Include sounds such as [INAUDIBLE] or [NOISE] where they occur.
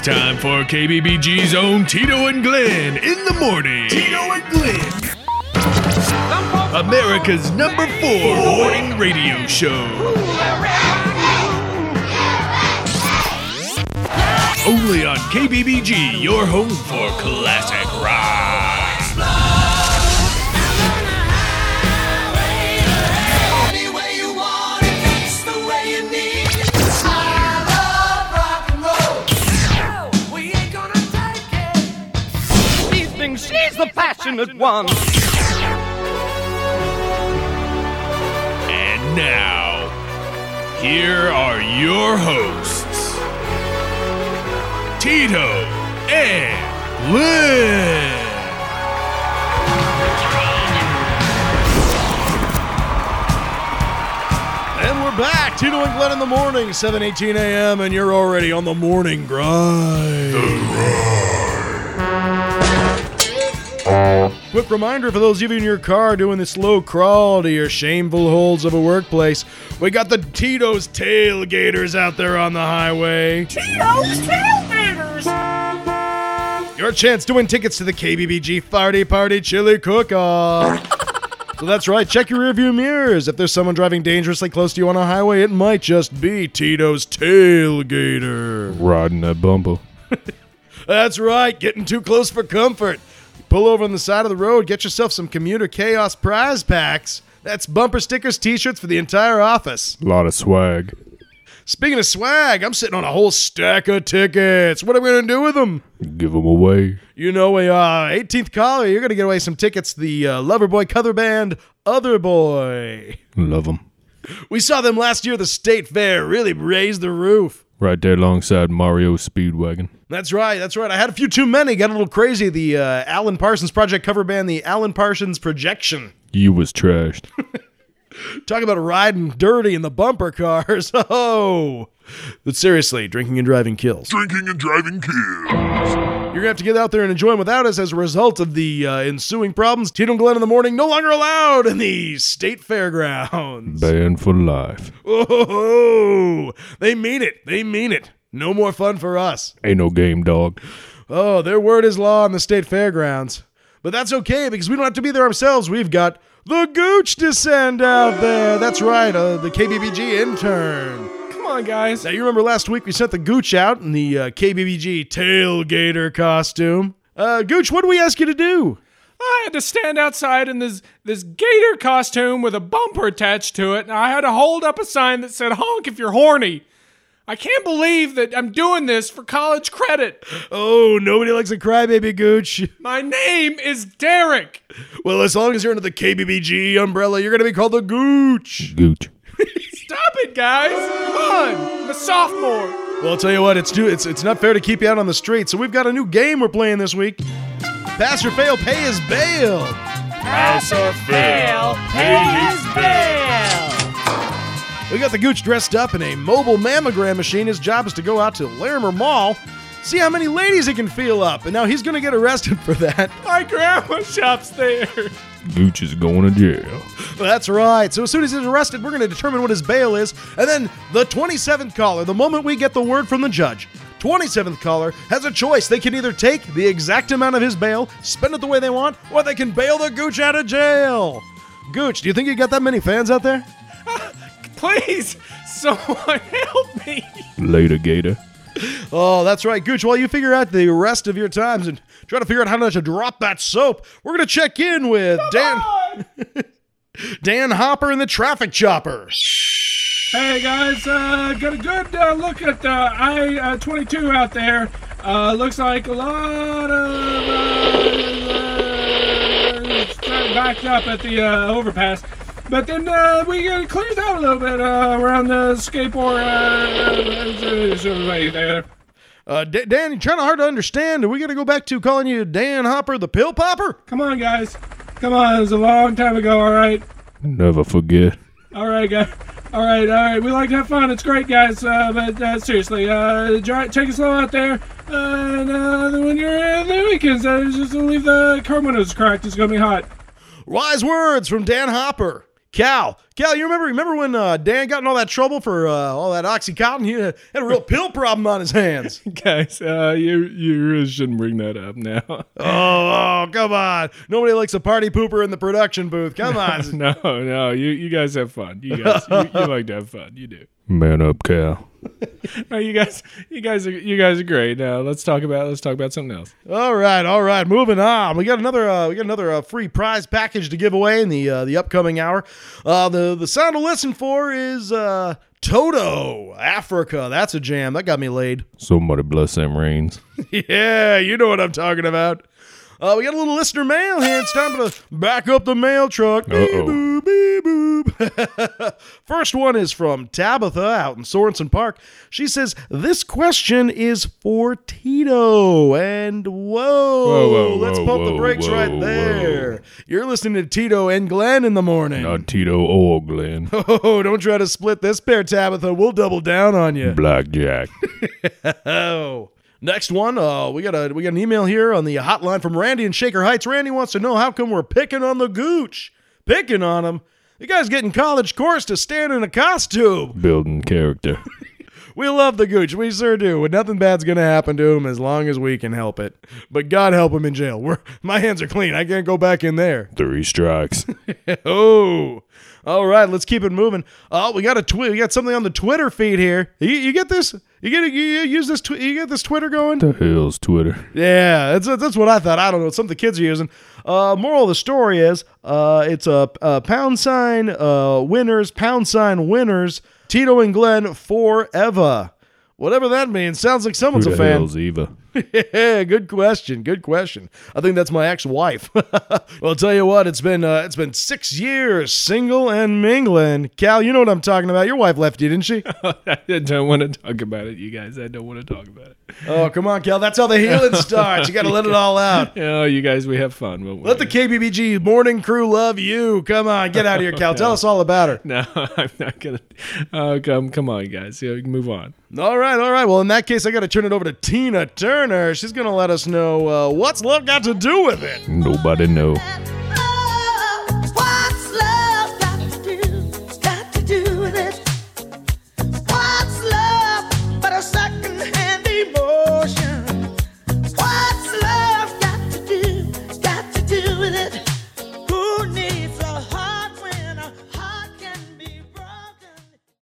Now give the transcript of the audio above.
It's time for KBBG's own Tito and Glen in the morning. Tito and Glen. America's number four morning radio show. Only on KBBG, your home for classic rock. Passionate one. And now, here are your hosts, Tito and Glen. And we're back. Tito and Glen in the morning, 7:18 a.m. and you're already on the morning grind. Quick reminder for those of you in your car doing the slow crawl to your shameful holes of a workplace. We got the Tito's tailgaters out there on the highway. Tito's tailgaters! Your chance to win tickets to the KBBG Farty Party Chili Cook-Off. [LAUGHS] So that's right. Check your rearview mirrors. If there's someone driving dangerously close to you on a highway, it might just be Tito's tailgater. Riding that bumper. [LAUGHS] That's right. Getting too close for comfort. Pull over on the side of the road. Get yourself some commuter chaos prize packs. That's bumper stickers, t-shirts for the entire office. A lot of swag. Speaking of swag, I'm sitting on a whole stack of tickets. What are we gonna do with them? Give them away. You know, a uh, 18th caller, you're gonna get away some tickets. The uh, Loverboy cover band, Other Boy. Love them. We saw them last year at the state fair. Really raised the roof. Right there alongside Mario Speedwagon. That's right. That's right. I had a few too many. Got a little crazy. The uh, Alan Parsons Project cover band, the Alan Parsons Projection. You was trashed. [LAUGHS] Talk about riding dirty in the bumper cars. [LAUGHS] Oh, but seriously, drinking and driving kills. Drinking and driving kills. You're gonna have to get out there and enjoy them without us as a result of the uh, ensuing problems. Tito and Glen in the morning no longer allowed in the state fairgrounds. Banned for life. Oh, they mean it. They mean it. No more fun for us. Ain't no game, dog. Oh, their word is law in the state fairgrounds. But that's okay because we don't have to be there ourselves. We've got the Gooch to send out there. That's right, uh, the KBBG intern. Come on, guys. Now, you remember last week we sent the Gooch out in the uh, KBBG tailgater costume. Uh, Gooch, what do we ask you to do? I had to stand outside in this this gator costume with a bumper attached to it, and I had to hold up a sign that said "honk if you're horny." I can't believe that I'm doing this for college credit. Oh, nobody likes a crybaby, Gooch. My name is Derek. Well, as long as you're under the KBBG umbrella, you're going to be called the Gooch. Gooch. Stop it, guys. Come on. I'm a sophomore. Well, I'll tell you what, it's too, it's it's not fair to keep you out on the street. So we've got a new game we're playing this week. Pass or fail, pay his bail. Pass or fail, pay his bail! We got the Gooch dressed up in a mobile mammogram machine. His job is to go out to Larimer Mall, see how many ladies he can feel up, and now he's going to get arrested for that. [LAUGHS] My grandma shops there. Gooch is going to jail. That's right. So as soon as he's arrested, we're going to determine what his bail is, and then the 27th caller, the moment we get the word from the judge. 27th caller has a choice. They can either take the exact amount of his bail, spend it the way they want, or they can bail the Gooch out of jail. Gooch, do you think you got that many fans out there? [LAUGHS] Please, someone help me. Later, Gator. Oh, that's right, Gooch. While you figure out the rest of your times and try to figure out how to drop that soap, we're going to check in with Dan [LAUGHS] Dan Hopper and the Traffic Chopper. Hey guys, uh, got a good uh, look at uh, I uh, 22 out there. Uh, looks like a lot of uh, backed up at the uh, overpass. But then uh, we uh, clears out a little bit uh, around the skateboard uh, right there. Uh, D- Dan, you're trying to hard to understand. Are we going to go back to calling you Dan Hopper the Pill Popper? Come on, guys. Come on, it was a long time ago. All right, Never forget. all right, guys. All right, all right. We like to have fun. It's great, guys. Uh, but uh, seriously, uh, try, take it slow out there. Uh, and uh, when you're in the weekends, uh, just leave the car windows cracked. It's gonna be hot. Wise words from Dan Hopper. Cal, Cal, you remember remember when uh, Dan got in all that trouble for uh, all that OxyContin? He had a real pill problem on his hands. [LAUGHS] Guys, uh, you you really shouldn't bring that up now. Oh, [LAUGHS] oh, come on. Nobody likes a party pooper in the production booth. Come [LAUGHS] on. no, no, you you guys have fun. You guys, you, you like to have fun. You do. Man up, Cal. [LAUGHS] no, you guys, you guys are you guys are great. Now let's talk about let's talk about something else. all right, all right. Moving on. We got another uh, we got another uh, free prize package to give away in the uh, the upcoming hour. Uh, the the sound to listen for is uh, Toto, Africa. That's a jam. That got me laid. Somebody bless them rains. [LAUGHS] yeah, you know what I'm talking about. Uh, we got a little listener mail here. It's time to back up the mail truck. Beep, boop, beep, boop. [LAUGHS] First one is from Tabitha out in Sorensen Park. She says, This question is for Tito. And whoa, Whoa, whoa, let's whoa, pump the brakes right there. You're listening to Tito and Glen in the morning. Not Tito or Glen. [LAUGHS] Oh, don't try to split this pair, Tabitha. We'll double down on you. Blackjack. [LAUGHS] Oh. Next one, uh, we got a we got an email here on the hotline from Randy in Shaker Heights. Randy wants to know how come we're picking on the gooch, picking on him. The guy's getting college course to stand in a costume. Building character. [LAUGHS] We love the gooch, we sure do. And nothing bad's gonna happen to him as long as we can help it. But God help him in jail. We're, my hands are clean. I can't go back in there. Three strikes. [LAUGHS] oh, all right. Let's keep it moving. Oh, we got a tweet. We got something on the Twitter feed here. You, you get this? You get you use this? Tw- you get this Twitter going? the hell's Twitter? Yeah, that's that's what I thought. I don't know. It's something the kids are using. Uh, moral of the story is, uh, it's a, a pound sign uh, winners, pound sign winners. Tito and Glen forever. Whatever that means. Sounds like Who someone's the a fan. hell's Eva? Yeah, [LAUGHS] good question. Good question. I think that's my ex-wife. [LAUGHS] well, I'll tell you what. It's been uh, it's been six years single and mingling. Cal, you know what I'm talking about. Your wife left you, didn't she? [LAUGHS] I don't want to talk about it, you guys. I don't want to talk about it. oh, come on, Cal. That's how the healing starts. You got to let it all out. Oh, you guys, we have fun. won't? Let the KBBG morning crew love you. Come on, get out of here, Cal. Tell us all about her. No, I'm not gonna. Oh, come, come on, guys. Yeah, move on. All right, all right. Well, in that case, I got to turn it over to Tina Turner. She's going to let us know uh, what's love got to do with it. Nobody know.